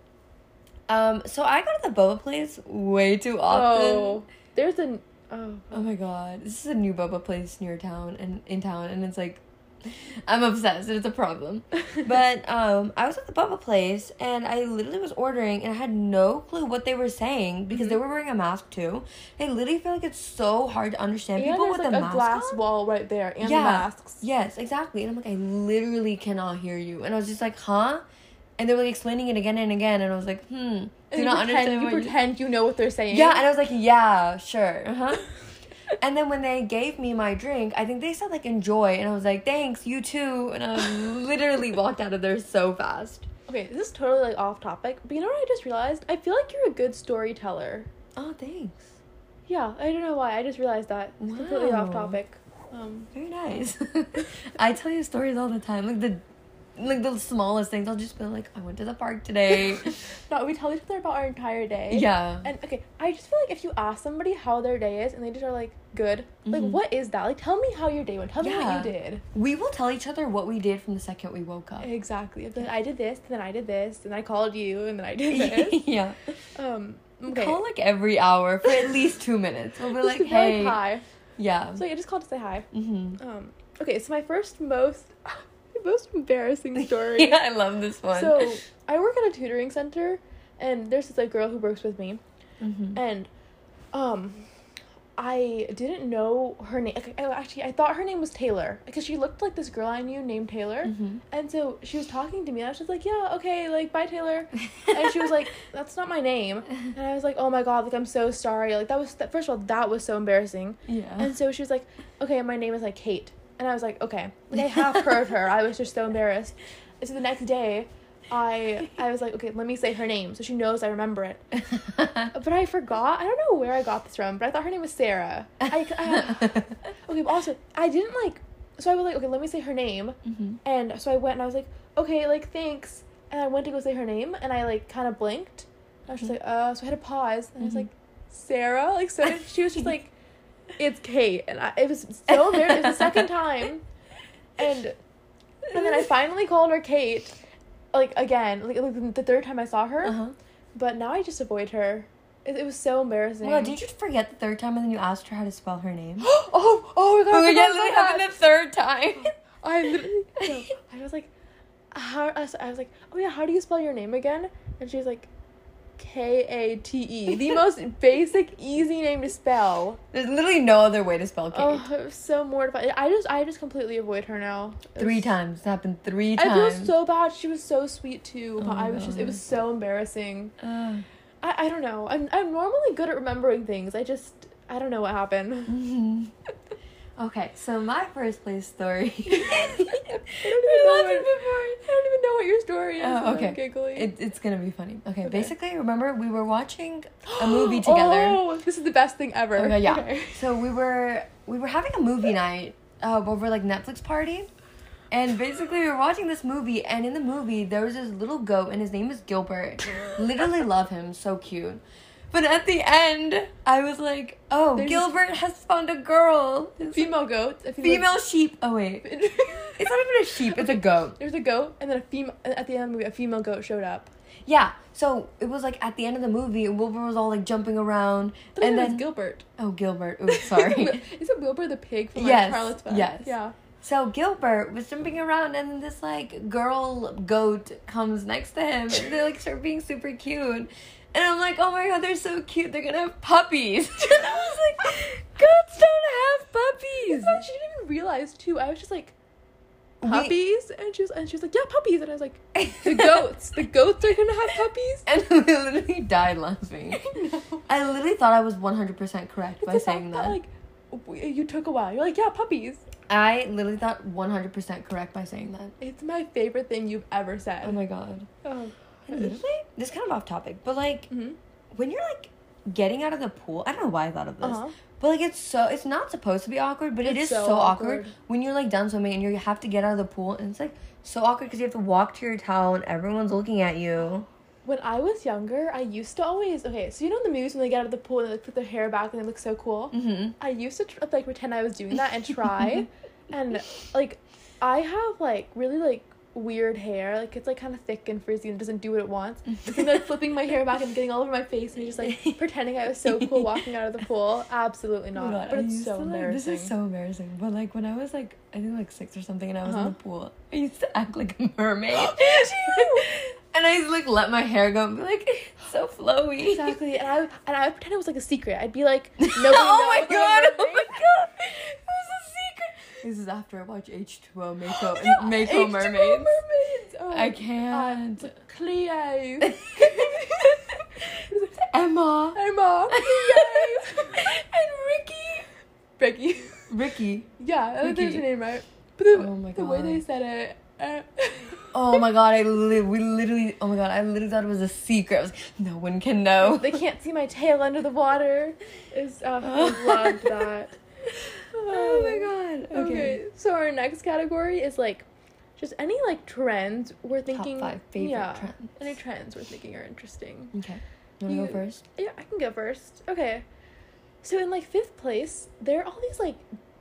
um, so I go to the boba place way too often. Oh, there's a oh. Oh my god, this is a new boba place near town and in town, and it's like, I'm obsessed. It's a problem. But um, I was at the boba place and I literally was ordering and I had no clue what they were saying because they Mhm. were wearing a mask too. I literally feel like it's so hard to understand and people with like a mask glass on. wall right there and Yeah. masks. Yes, exactly. And I'm like, I literally cannot hear you. And I was just like, huh? And they were like explaining it again and again, and I was like, hmm, do you not pretend, understand you pretend you know what they're saying. Yeah, and I was like, yeah, sure. Uh-huh. and then when they gave me my drink, I think they said like enjoy, and I was like, thanks, you too. And I literally walked out of there so fast. Okay, this is totally like off topic, but you know what I just realized? I feel like you're a good storyteller. Oh, thanks. Yeah, I don't know why. I just realized that. It's completely off topic. Um, Very nice. I tell you stories all the time, like the like the smallest things. I'll just be like, I went to the park today. no, we tell each other about our entire day. yeah. And okay, I just feel like if you ask somebody how their day is and they just are like, good, like, Mhm. what is that? Like, tell me how your day went. Tell me what you did. We will tell each other what we did from the second we woke up. Exactly. Like, I did this, and then I did this, and I called you, and then I did this. yeah. um, okay. Call like every hour for at least two minutes. We'll be like, hey. hi. Yeah. So I just called to say hi. hmm Um, okay, so my first most, most embarrassing story. yeah, I love this one. So I work at a tutoring center, and there's this like girl who works with me, Mhm. and um, I didn't know her name. Actually, I thought her name was Taylor because she looked like this girl I knew named Taylor, Mhm. and so she was talking to me, and I was just like, "Yeah, okay, like bye, Taylor," and she was like, "That's not my name," and I was like, "Oh my god, like I'm so sorry." Like that was that, first of all, that was so embarrassing. yeah. And so she was like, okay, my name is like Kate. And I was like, okay. Like I half heard her. I was just so embarrassed. And so the next day, I I was like, okay, let me say her name so she knows I remember it. But I forgot. I don't know where I got this from, but I thought her name was Sarah. I, I okay, but also I didn't like. So I was like, okay, let me say her name. Mhm. And so I went and I was like, okay, like thanks. And I went to go say her name, and I like kind of blinked. I was just like, uh, so I had to pause, and I was Mhm. like, Sarah, like so. She was just like, it's Kate, and I, it was so embarrassing. It was the second time, and and then I finally called her Kate, like again, like, like the third time I saw her. Uh-huh. But now I just avoid her. It, it was so embarrassing. Well, did you forget the third time and then you asked her how to spell her name? oh, oh my god! Oh, forgot literally happened the third time. I literally, no, I was like, how? I was, I was like, oh yeah, how do you spell your name again? And she was like, K A T E, the most basic, easy name to spell. There's literally no other way to spell Kate. Oh, it was so mortified. I just, I just completely avoid her now. It three times. It happened three times. I feel so bad. She was so sweet too, but Oh I was just, it was so embarrassing. I, I don't know. I'm, I'm normally good at remembering things. I just, I don't know what happened. Mhm. Okay, so my first place story. I don't even We know laughed what- before. I don't even know what your story is. Oh, okay. It, it's gonna be funny. Okay, Okay. basically, remember we were watching a movie together. Oh, this is the best thing ever. Okay, yeah. Okay. So we were we were having a movie night uh, over like Netflix party, and basically we were watching this movie, and in the movie there was this little goat, and his name is Gilbert. Literally love him, so cute. But at the end, I was like, "Oh, There's- Gilbert has found a girl, It's Female goat. A female sheep." Oh wait, it's not even a sheep; it's a goat. There's a goat, and then a female. At the end of the movie, a female goat showed up. Yeah. So it was like at the end of the movie, Wilbur was all like jumping around, and then Gilbert. oh Gilbert, oops, sorry. is it Wilbur the pig from like, Yes, Charlotte's Web? yes. Yeah. So Gilbert was jumping around, and then this like girl goat comes next to him, and they like start being super cute. And I'm like, oh my god, they're so cute. They're gonna have puppies. and I was like, goats don't have puppies. She didn't even realize too. I was just like, We- puppies, and she was, and she was like, yeah, puppies, and I was like, the goats, the goats are gonna have puppies. and we literally died laughing. no. I literally thought I was 100% correct It's by saying that. Like, you took a while. You're like, yeah, puppies. I literally thought 100% correct by saying that. It's my favorite thing you've ever said. Oh my god. Oh. Literally, this is kind of off topic, but like Mhm. when you're like getting out of the pool, I don't know why I thought of this, Uh-huh. but like it's so it's not supposed to be awkward, but it It's so so, awkward. awkward. when you're like done swimming and you have to get out of the pool, and it's like so awkward because you have to walk to your towel and everyone's looking at you. When I was younger, I used to always okay. So you know in the movies when they get out of the pool and they like, put their hair back and they look so cool. Mm-hmm. I used to tr- like pretend I was doing that and try, and like I have like really like weird hair. Like it's like kind of thick and frizzy and it doesn't do what it wants. It's like, flipping my hair back and getting all over my face and just like pretending I was so cool walking out of the pool. Absolutely not. God, but I it's so to, like- this is so embarrassing. But like when I was like I think like six or something and I was in Uh-huh. the pool, I used to act like a mermaid. And I used like let my hair go and be like it's so flowy. Exactly, and I and I would pretend it was like a secret. I'd be like, nobody oh my knows I'm a god! Oh my god! It was a secret. This is after I watch H two O Mako Yeah, Mako H2O mermaids. mermaids. Oh, I uh, can't. Cleo. Emma Emma. Cleo. and Rikki. Becky. Rikki. Yeah, I think there's Rikki. her name right. But the, Oh my god. the way they said it. Uh, Oh my god! I li- we literally. Oh my god! I literally thought it was a secret. I was no one can know. they can't see my tail under the water. Is uh, I loved that. Oh my god. Okay. Okay. so our next category is like just any like trends we're thinking. Top five favorite yeah, trends. Any trends we're thinking are interesting. Okay. You wanna You- go first? Yeah, I can go first. Okay. So in like fifth place, there are all these like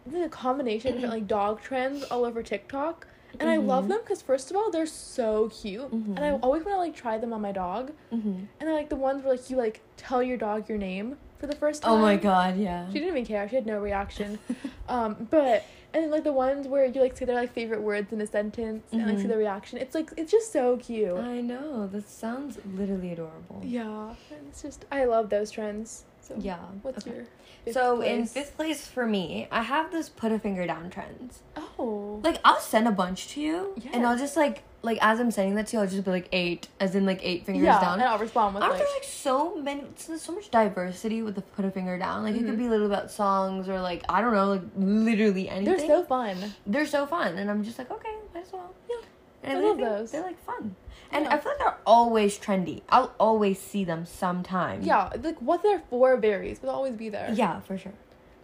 the combination of different like dog trends all over TikTok. And I love Mhm. them because first of all, they're so cute. And I Mhm. always want to like try them on my dog. Mm-hmm. And I like the ones where like you like tell your dog your name for the first time. Oh my god! Yeah. She didn't even care. She had no reaction. um, but and then like the ones where you like say their like favorite words in a sentence and like see Mhm. the reaction. It's like it's just so cute. I know. That sounds literally adorable. yeah, it's just I love those trends. So Yeah. what's okay. your So in place? fifth place for me, I have this put a finger down trends. Oh. Like I'll send a bunch to you, and I'll just like like as I'm sending that to you, I'll just be like eight, as in like eight fingers yeah, down. and I'll respond with Aren't like, there like so many? There's so much diversity with the put a finger down. Like it Mhm. could be a little about songs or like I don't know, like literally anything. they're so fun. They're so fun, and I'm just like okay, might as well. Yeah, and I they love those. They're like fun, and Yeah. I feel like they're always trendy. I'll always see them sometime. Yeah, like what they're for varies, but they'll always be there. Yeah, for sure.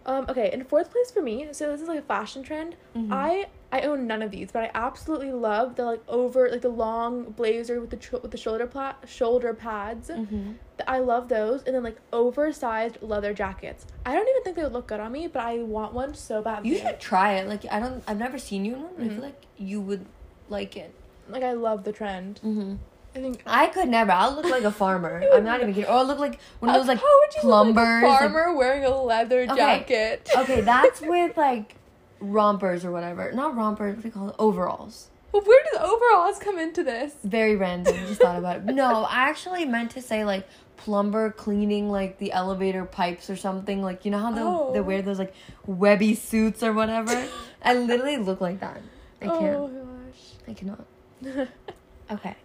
Um, okay, in fourth place for me, so this is like a fashion trend. Mhm. I I own none of these, but I absolutely love the like over like the long blazer with the tr- with the shoulder pla- shoulder pads. Mm-hmm. I love those, and then like oversized leather jackets. I don't even think they would look good on me, but I want one so bad. You should try it. Like I don't. I've never seen you in one. But I feel like you would like it. Like I love the trend. Mm-hmm. I think. I could never. I'll look like a farmer. I'm not even kidding. Or I'll look like one of those like How would you plumbers. look like a like- farmer wearing a leather jacket? okay, that's with like rompers or whatever. Not rompers. What do you call it? Overalls. But where do the overalls come into this? Very random. Just thought about it. No, I actually meant to say like plumber cleaning like the elevator pipes or something. Like you know how they Oh. they wear those like webby suits or whatever. I literally look like that. I can't. Oh gosh. I cannot. Okay.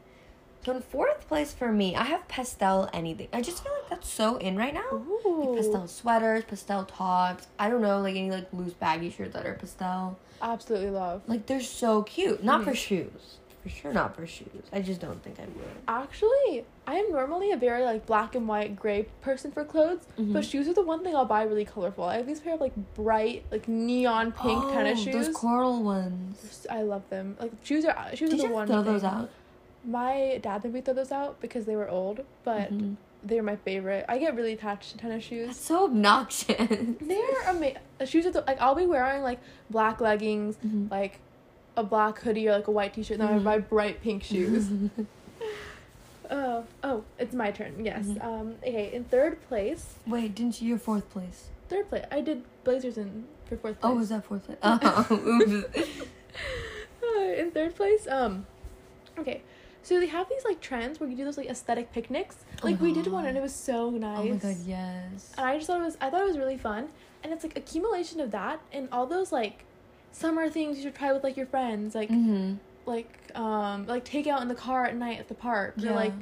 So in fourth place for me, I have pastel anything. I just feel like that's so in right now. Like pastel sweaters, pastel tops. I don't know, like any like loose baggy shirts that are pastel. Absolutely love. Like they're so cute. Not for Mhm. shoes. For sure not for shoes. I just don't think I would. Actually, I am normally a very like black and white gray person for clothes, Mhm. but shoes are the one thing I'll buy really colorful. I have these pair of like bright, like neon pink tennis shoes. Oh, Those coral ones. I love them. Like shoes are shoes Did are the you one. throw those out? My dad made me throw those out because they were old, but Mhm. they're my favorite. I get really attached to tennis That's shoes. so obnoxious. They're amazing. Shoes are the, like I'll be wearing like black leggings, Mhm. like a black hoodie or like a white t-shirt, and then I Mhm. buy bright pink shoes. Oh, oh, it's my turn. Yes. Mhm. Um. Okay. In third place, Wait, didn't you? Your fourth place. third place. I did blazers in for fourth place. Oh, was that fourth place? Oh. Uh, in third place, um, okay. So they have these like trends where you do those like aesthetic picnics. Oh Like we did one and it was so nice. Oh my god, yes. And I just thought it was I thought it was really fun. And it's like accumulation of that and all those like summer things you should try with like your friends. Like Mm-hmm. like um like take out in the car at night at the park or Yeah. like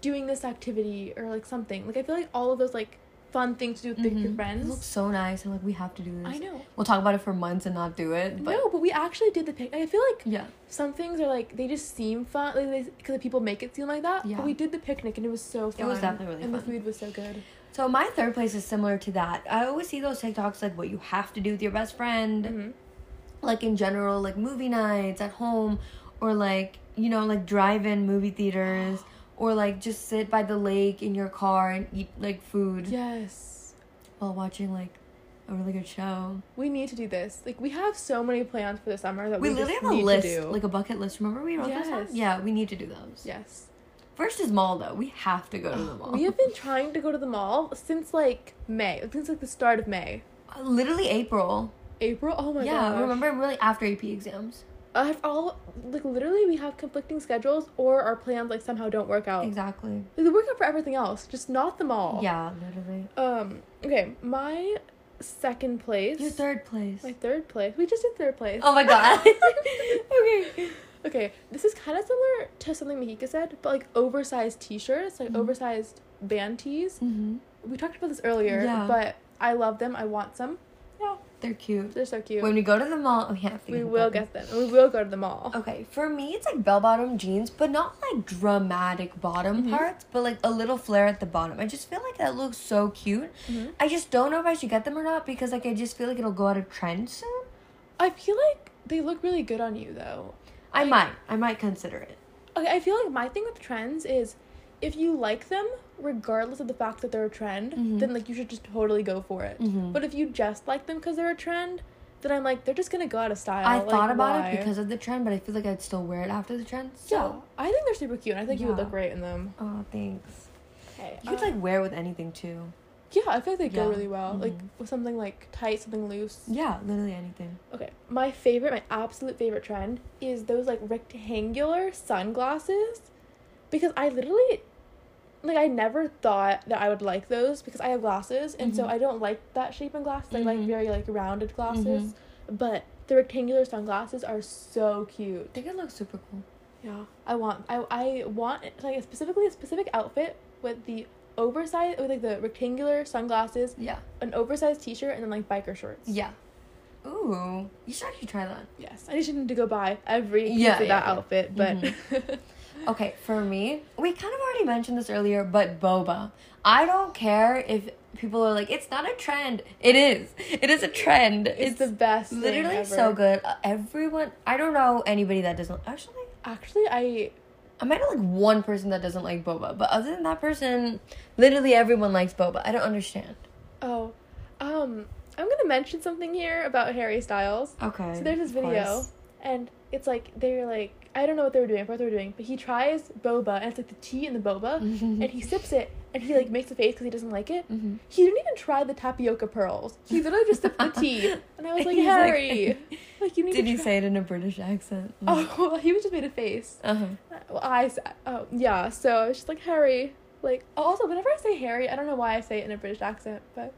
doing this activity or like something. Like I feel like all of those like fun things to do with your It looks friends. so nice, and like we have to do this. I know. We'll talk about it for months and not do it, but no, but we actually did the pic. I feel like yeah. some things are like they just seem fun, like because people make it seem like that. Yeah. But we did the picnic and it was so fun. It was definitely really and the food was so good. So my third place is similar to that. I always see those TikToks like what you have to do with your best friend, hmm like in general, like movie nights at home, or like you know like drive-in movie theaters, or like just sit by the lake in your car and eat like food Yes. while watching like a really good show. We need to do this. Like we have so many plans for the summer that We, we, literally have a list, like a bucket list. Remember we wrote those down? Yes. Yeah, we need to do those. yes. First is mall though. We have to go to the mall. We have been trying to go to the mall since like May. Since like the start of May. Uh, literally April. April. Oh my god. yeah, gosh. remember really after AP exams. I have all like literally we have conflicting schedules or our plans like somehow don't work out. Exactly. Like, they work out for everything else, just not them all. Yeah, literally. Um. Okay. My second place. Your third place. My third place. We just did third place. Oh my god. okay. Okay. This is kind of similar to something Mahika said, but like oversized T-shirts, like Mhm. oversized band tees. hmm We talked about this earlier, Yeah. but I love them. I want some. They're cute. they're so cute. When we go to the mall, we have to. we get will them. get them. We will go to the mall. Okay, for me, it's like bell bottom jeans, but not like dramatic bottom Mhm. parts, but like a little flare at the bottom. I just feel like that looks so cute. Mhm. I just don't know if I should get them or not because like I just feel like it'll go out of trend soon. I feel like they look really good on you though. I Like- might, I might consider it. Okay, I feel like my thing with trends is if you like them, regardless of the fact that they're a trend, Mhm. then like you should just totally go for it. Mhm. But if you just like them because they're a trend, then I'm like they're just gonna go out of style. I Like, thought about why? it because of the trend, but I feel like I'd still wear it after the trend. So. yeah, I think they're super cute. and I think you would look great in them. Oh, thanks. Okay, You could uh, like wear with anything too. yeah, I feel like they go really well. Like Mhm. with something like tight, something loose. Yeah, literally anything. Okay, my favorite, my absolute favorite trend is those like rectangular sunglasses, because I literally, like, I never thought that I would like those because I have glasses, and so Mhm. I don't like that shape in glasses. I like Mhm. very like rounded glasses, Mm-hmm. but the rectangular sunglasses are so cute. They think look super cool. Yeah, I want, I I want like specifically a specific outfit with the oversized with like the rectangular sunglasses, Yeah. an oversized T-shirt, and then like biker shorts. Yeah. Ooh, you should actually try that. Yes, I just need to go buy every piece Yeah, of that yeah, yeah. outfit, but Okay, for me, we kind of already mentioned this earlier, but boba. I don't care if people are like, it's not a trend. It is. It is a trend. It's, the best. literally so good. Uh, everyone, I don't know anybody that doesn't. Actually, Actually, I I might know like one person that doesn't like boba, but other than that person, literally everyone likes boba. I don't understand. oh, um, I'm gonna mention something here about Harry Styles. Okay. So there's this video, and it's like they're like I don't know what they were doing, I forgot what they were doing, but he tries boba, and it's like the tea in the boba, Mm-hmm. and he sips it, and he like makes a face because he doesn't like it. Mhm. He didn't even try the tapioca pearls. He literally just sipped the tea, and I was like, He's Harry, like, you need Did he try- say it in a British accent? Oh, he was just made a face. Uh-huh. Well, I oh yeah, so it's just like Harry. Like also, whenever I say Harry, I don't know why I say it in a British accent, but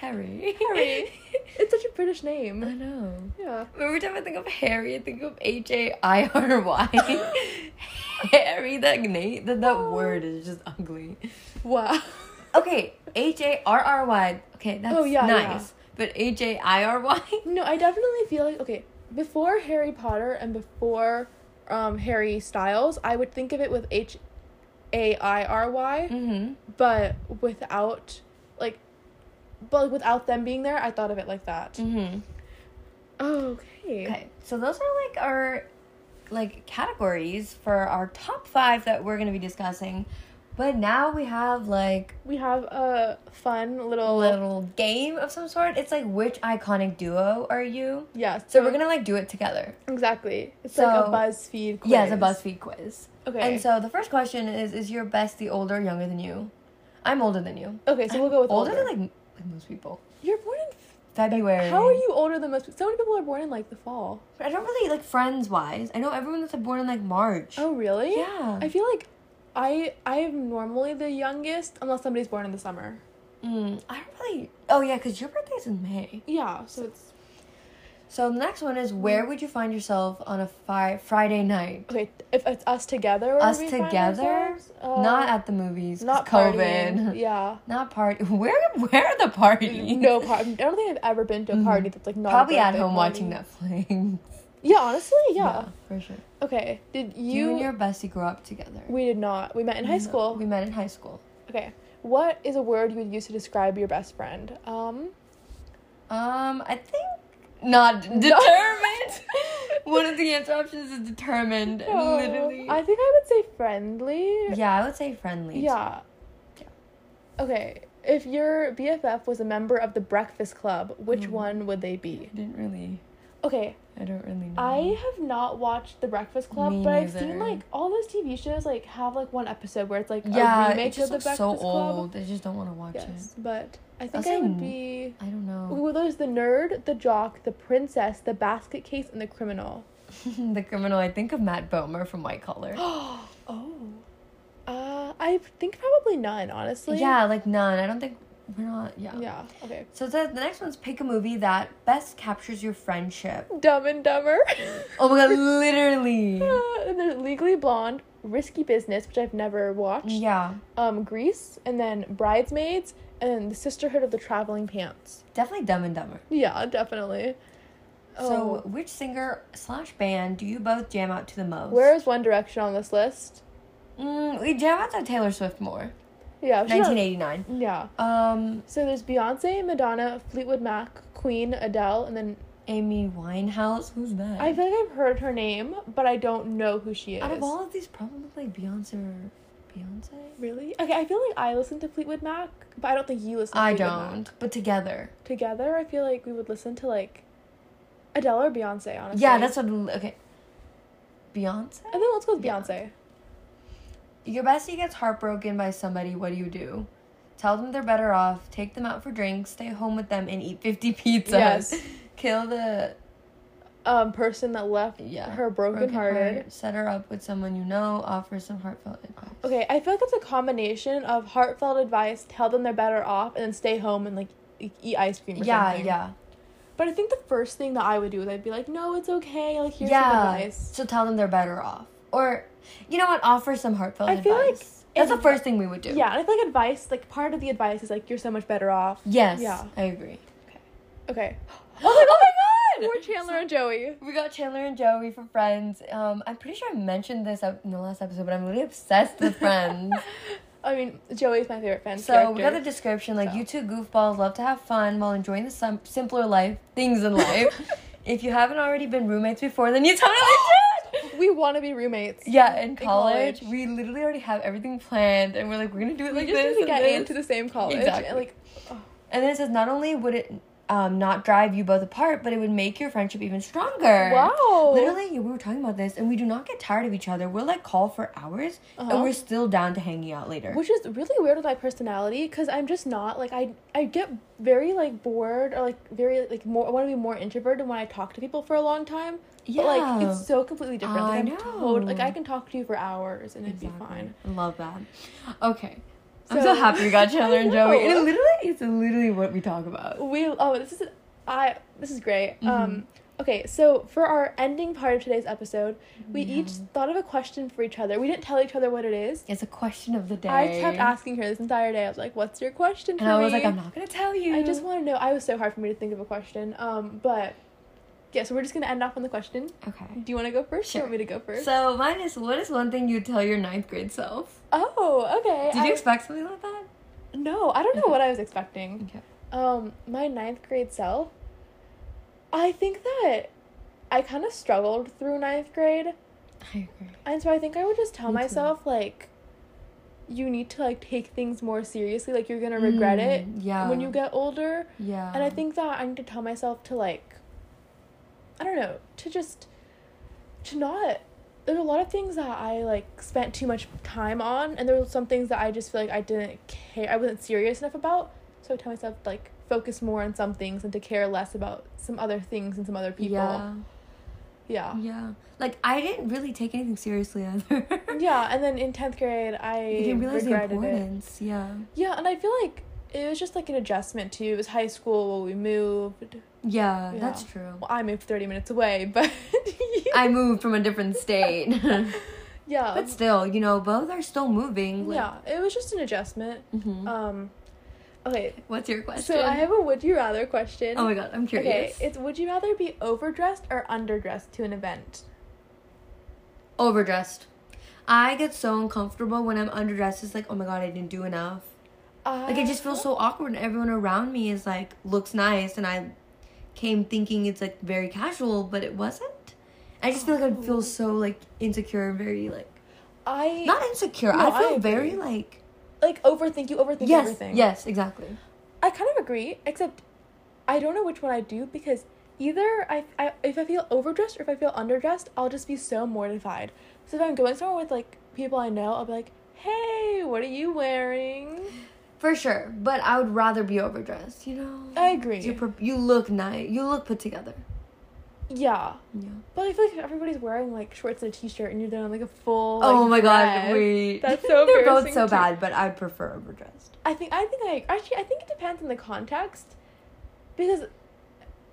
Harry. Harry. it's such a British name. I know. Yeah. Every time I think of Harry, I think of H A I R Y. Harry, that name, that, that Oh. word is just ugly. Wow. Okay, H A R R Y. Okay, that's Oh, yeah, nice. yeah. But H A I R Y? No, I definitely feel like okay, before Harry Potter and before um Harry Styles, I would think of it with H A I R Y, Mm-hmm. but without but like, without them being there, I thought of it like that. Mm-hmm. Okay. Okay, so those are like our like categories for our top five that we're gonna be discussing. But now we have like We have a fun little little game of some sort. It's like which iconic duo are you? yeah. So we're gonna like do it together. exactly. It's like a BuzzFeed quiz. Yeah, it's a BuzzFeed quiz. Okay. And so the first question is: Is your bestie older, or younger than you? I'm older than you. okay, so we'll go with older, older. than like, like most people. You're born in February. How are you older than most? So many people are born in like the fall. I don't really like friends wise. I know everyone that's born in like March. Oh really? Yeah. I feel like I I am normally the youngest unless somebody's born in the summer. Mm, I don't really. Oh yeah, because your birthday's in May. Yeah, so it's So the next one is where would you find yourself on a fi- Friday night? okay. If it's us together, Us together? uh, not at the movies, not COVID. partying. Yeah. Not party. Where where are the parties? No party. I don't think I've ever been to a party that's like not Mm-hmm. Probably at home party. watching Netflix. Yeah, honestly, yeah. for sure. Okay. Did You, you? and your bestie grow up together. we did not. We met in high No, school. We met in high school. Okay. What is a word you would use to describe your best friend? Um. Um, I think not determined. One of the answer options is determined. oh, Literally. I think I would say friendly. yeah, I would say friendly. Yeah. Yeah. Okay. If your BFF was a member of the Breakfast Club, which Mm. one would they be? I didn't really. Okay, I don't really know. I have not watched the Breakfast Club, Me but I've seen like all those TV shows like have like one episode where it's like yeah, a it remake just of the Breakfast so Club. old. I just don't want to watch Yes, but I think I'll I would be. I don't know. Well, there's the nerd, the jock, the princess, the basket case, and the criminal. the criminal. I think of Matt Bomer from White Collar. oh. Uh, I think probably none, honestly. yeah, like none. I don't think we're not. Yeah. Yeah. Okay. So the, the next one's pick a movie that best captures your friendship. Dumb and Dumber. Oh my god, literally. Uh, and there's Legally Blonde, Risky Business, which I've never watched. Yeah, Um, Grease, and then Bridesmaids, and The Sisterhood of the Traveling Pants. definitely Dumb and Dumber. Yeah, definitely. So, Oh, which singer slash band do you both jam out to the most? where is One Direction on this list? Mm, we jam out to Taylor Swift more. Yeah, she's not- 1989. Yeah. Um, So there's Beyonce, Madonna, Fleetwood Mac, Queen, Adele, and then Amy Winehouse. Who's that? I feel like I've heard her name, but I don't know who she is. Out of all of these, probably Beyonce or Beyonce. Really? Okay, I feel like I listen to Fleetwood Mac, but I don't think you listen to I Fleetwood don't. Mac. But together. Together, I feel like we would listen to like Adele or Beyonce, honestly. Yeah, that's what. Okay. Beyonce. I think let's go with. Beyonce. Your bestie gets heartbroken by somebody. What do you do? Tell them they're better off. Take them out for drinks. Stay home with them and eat fifty pizzas. Yes. Kill the Um, person that left yeah her broken heart, Set her up with someone you know. Offer some heartfelt advice. Okay, I feel like it's a combination of heartfelt advice, tell them they're better off, and then stay home and like eat ice cream. Or Yeah, something. yeah, But I think the first thing that I would do is I'd be like, no, it's okay. Like here's some yeah. advice. So tell them they're better off, or you know what? Offer some heartfelt I feel like advice. That's the first thing we would do. Yeah, and I feel like advice, like part of the advice is like you're so much better off. Yes. Yeah. I agree. Okay. Okay. Oh my oh my god! Poor Chandler and Joey. We got Chandler and Joey for Friends. Um, I'm pretty sure I mentioned this in the last episode, but I'm really obsessed with Friends. I mean, Joey's my favorite fan So character. we got the description like So. you two goofballs love to have fun while enjoying the sim- simpler life things in life. if you haven't already been roommates before, then you totally should. We want to be roommates. Yeah, in college, college. we literally already have everything planned, and we're like, we're gonna do it We like just this. need to get this. into the same college. Exactly. And like, And then it says not only would it um, not drive you both apart, but it would make your friendship even stronger. wow. Literally, we were talking about this, and we do not get tired of each other. We'll like call for hours, Uh-huh. and we're still down to hanging out later. Which is really weird with my personality because I'm just not like I I get very like bored or like very like more I want to be more introverted when I talk to people for a long time. yeah, But like it's so completely different. Like, I I'm know. tot- like I can talk to you for hours and it'd be Exactly. fine. Love that. Okay. I'm So- so happy we got Chandler and Joey. it literally, it's literally what we talk about. We oh this is I this is great. Mm-hmm. Um okay, so for our ending part of today's episode, we Yeah. each thought of a question for each other. We didn't tell each other what it is. It's a question of the day. I kept asking her this entire day. I was like, "What's your question for and I was me?" like, I'm not gonna tell you. I just want to know. I was so hard for me to think of a question. Um, but yeah, so we're just gonna end off on the question. Okay. Do you want to go first? Do Sure. you want me to go first? So mine is what is one thing you'd tell your ninth grade self? oh, okay. Did you expect something like that? No, I don't know Okay. what I was expecting. Okay. Um, my ninth grade self. I think that I kind of struggled through ninth grade, I agree. and so I think I would just tell Me too. myself like, you need to like take things more seriously. Like you're gonna regret it Mm, Yeah. when you get older. Yeah. And I think that I need to tell myself to like I don't know, to just to not there's a lot of things that I like spent too much time on and there were some things that I just feel like I didn't care I wasn't serious enough about. So I tell myself like focus more on some things and to care less about some other things and some other people. Yeah. Yeah. Yeah. Like I didn't really take anything seriously either. Yeah, and then in 10th grade I You didn't realize the regretted it. importance. Yeah. Yeah, and I feel like it was just like an adjustment too. It was high school when we moved. Yeah, that's true. Well, I moved 30 minutes away, but I moved from a different state. yeah. but still, you know, both are still moving. Like, yeah, it was just an adjustment. mhm. Um, okay, What's your question? so I have a would you rather question. Oh my god, I'm curious. Okay, it's would you rather be overdressed or underdressed to an event? Overdressed. I get so uncomfortable when I'm underdressed. It's like, oh my god, I didn't do enough. Like it just feels so awkward, and everyone around me is like looks nice, and I came thinking it's like very casual, but it wasn't. I just feel like I Oh. feel so oh. like insecure, and very like I not insecure. No, I feel I very like like overthink. You overthink yes, everything. yes, exactly. I kind of agree, except I don't know which one I do because either I, I if I feel overdressed or if I feel underdressed, I'll just be so mortified. So if I'm going somewhere with like people I know, I'll be like, "Hey, what are you wearing?" For sure, but I would rather be overdressed. You know. I agree. You you look nice. You look put together. Yeah, Yeah. but I feel like everybody's wearing like shorts and a t-shirt, and you're doing like a full. oh like, my god, wait. That's so They're both so too. bad, but I'd prefer overdressed. I think I think I actually I think it depends on the context, because,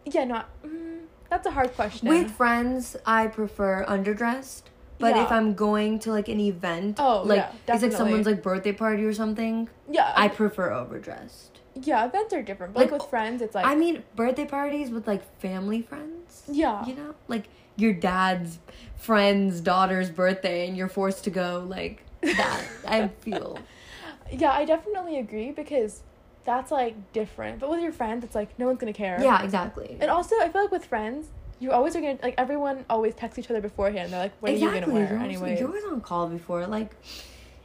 yeah, not. Mm, that's a hard question. With friends, I prefer underdressed. But if I'm going to like an event, Oh, like yeah, it's like someone's like birthday party or something, yeah, I prefer overdressed. yeah, events are different. But like, Like, with friends, it's like I mean, birthday parties with like family friends. yeah, You know, like your dad's friend's daughter's birthday, and you're forced to go like that. I feel. yeah. I definitely agree because that's like different. But with your friends, it's like no one's gonna care. Yeah, exactly. And also, I feel like with friends, you always are gonna like everyone always texts each other beforehand. They're like, "What are you gonna wear?" Anyway. you're always on call before. Like,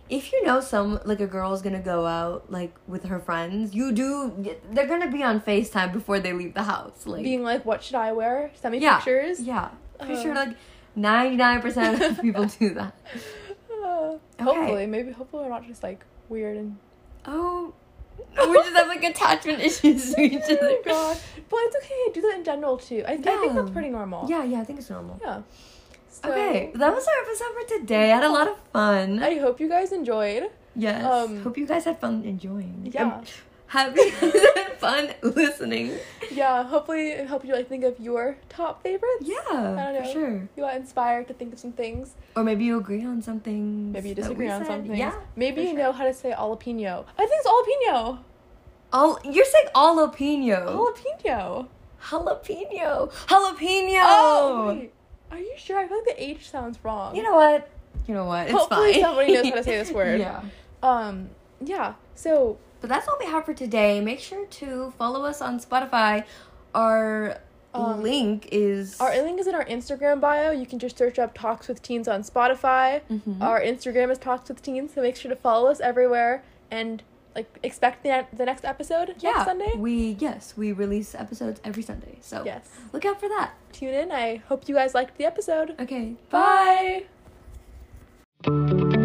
if you know some like a girl's gonna go out like with her friends, you do. They're gonna be on Facetime before they leave the house. Like, Being like, "What should I wear?" Send me yeah, pictures. Yeah, pretty Uh. sure like ninety nine percent of people do that. Uh, Hopefully, maybe hopefully we're not just like weird and Oh, we just have like attachment issues to each oh other. my god. But it's okay. Do that in general too. I, I think that's pretty normal. Yeah, yeah, I think it's normal. Yeah. So, okay, that was our episode for today. I had a lot of fun. I hope you guys enjoyed. yes. um, Hope you guys had fun enjoying. Yeah. Um, Have fun listening? Yeah. Hopefully, it helped you like think of your top favorites. Yeah, I don't for know. sure. You got inspired to think of some things. Or maybe you agree on something. Maybe you disagree on something. Yeah. Maybe you sure. know how to say jalapeno. I think it's jalapeno. All you're saying jalapeno. Jalapeno. Jalapeno. Jalapeno. Oh, wait. Are you sure? I feel like the H sounds wrong. You know what? You know what? It's Hopefully fine. somebody knows how to say this word. yeah. Um, yeah. So But that's all we have for today. Make sure to follow us on Spotify. Our Um, link is our link is in our Instagram bio. You can just search up Talks with Teens on Spotify. Mhm. Our Instagram is Talks with Teens, so make sure to follow us everywhere and like expect the, the next episode yeah, next Sunday. We yes, we release episodes every Sunday. So yes. look out for that. Tune in. I hope you guys liked the episode. Okay. Bye. Bye.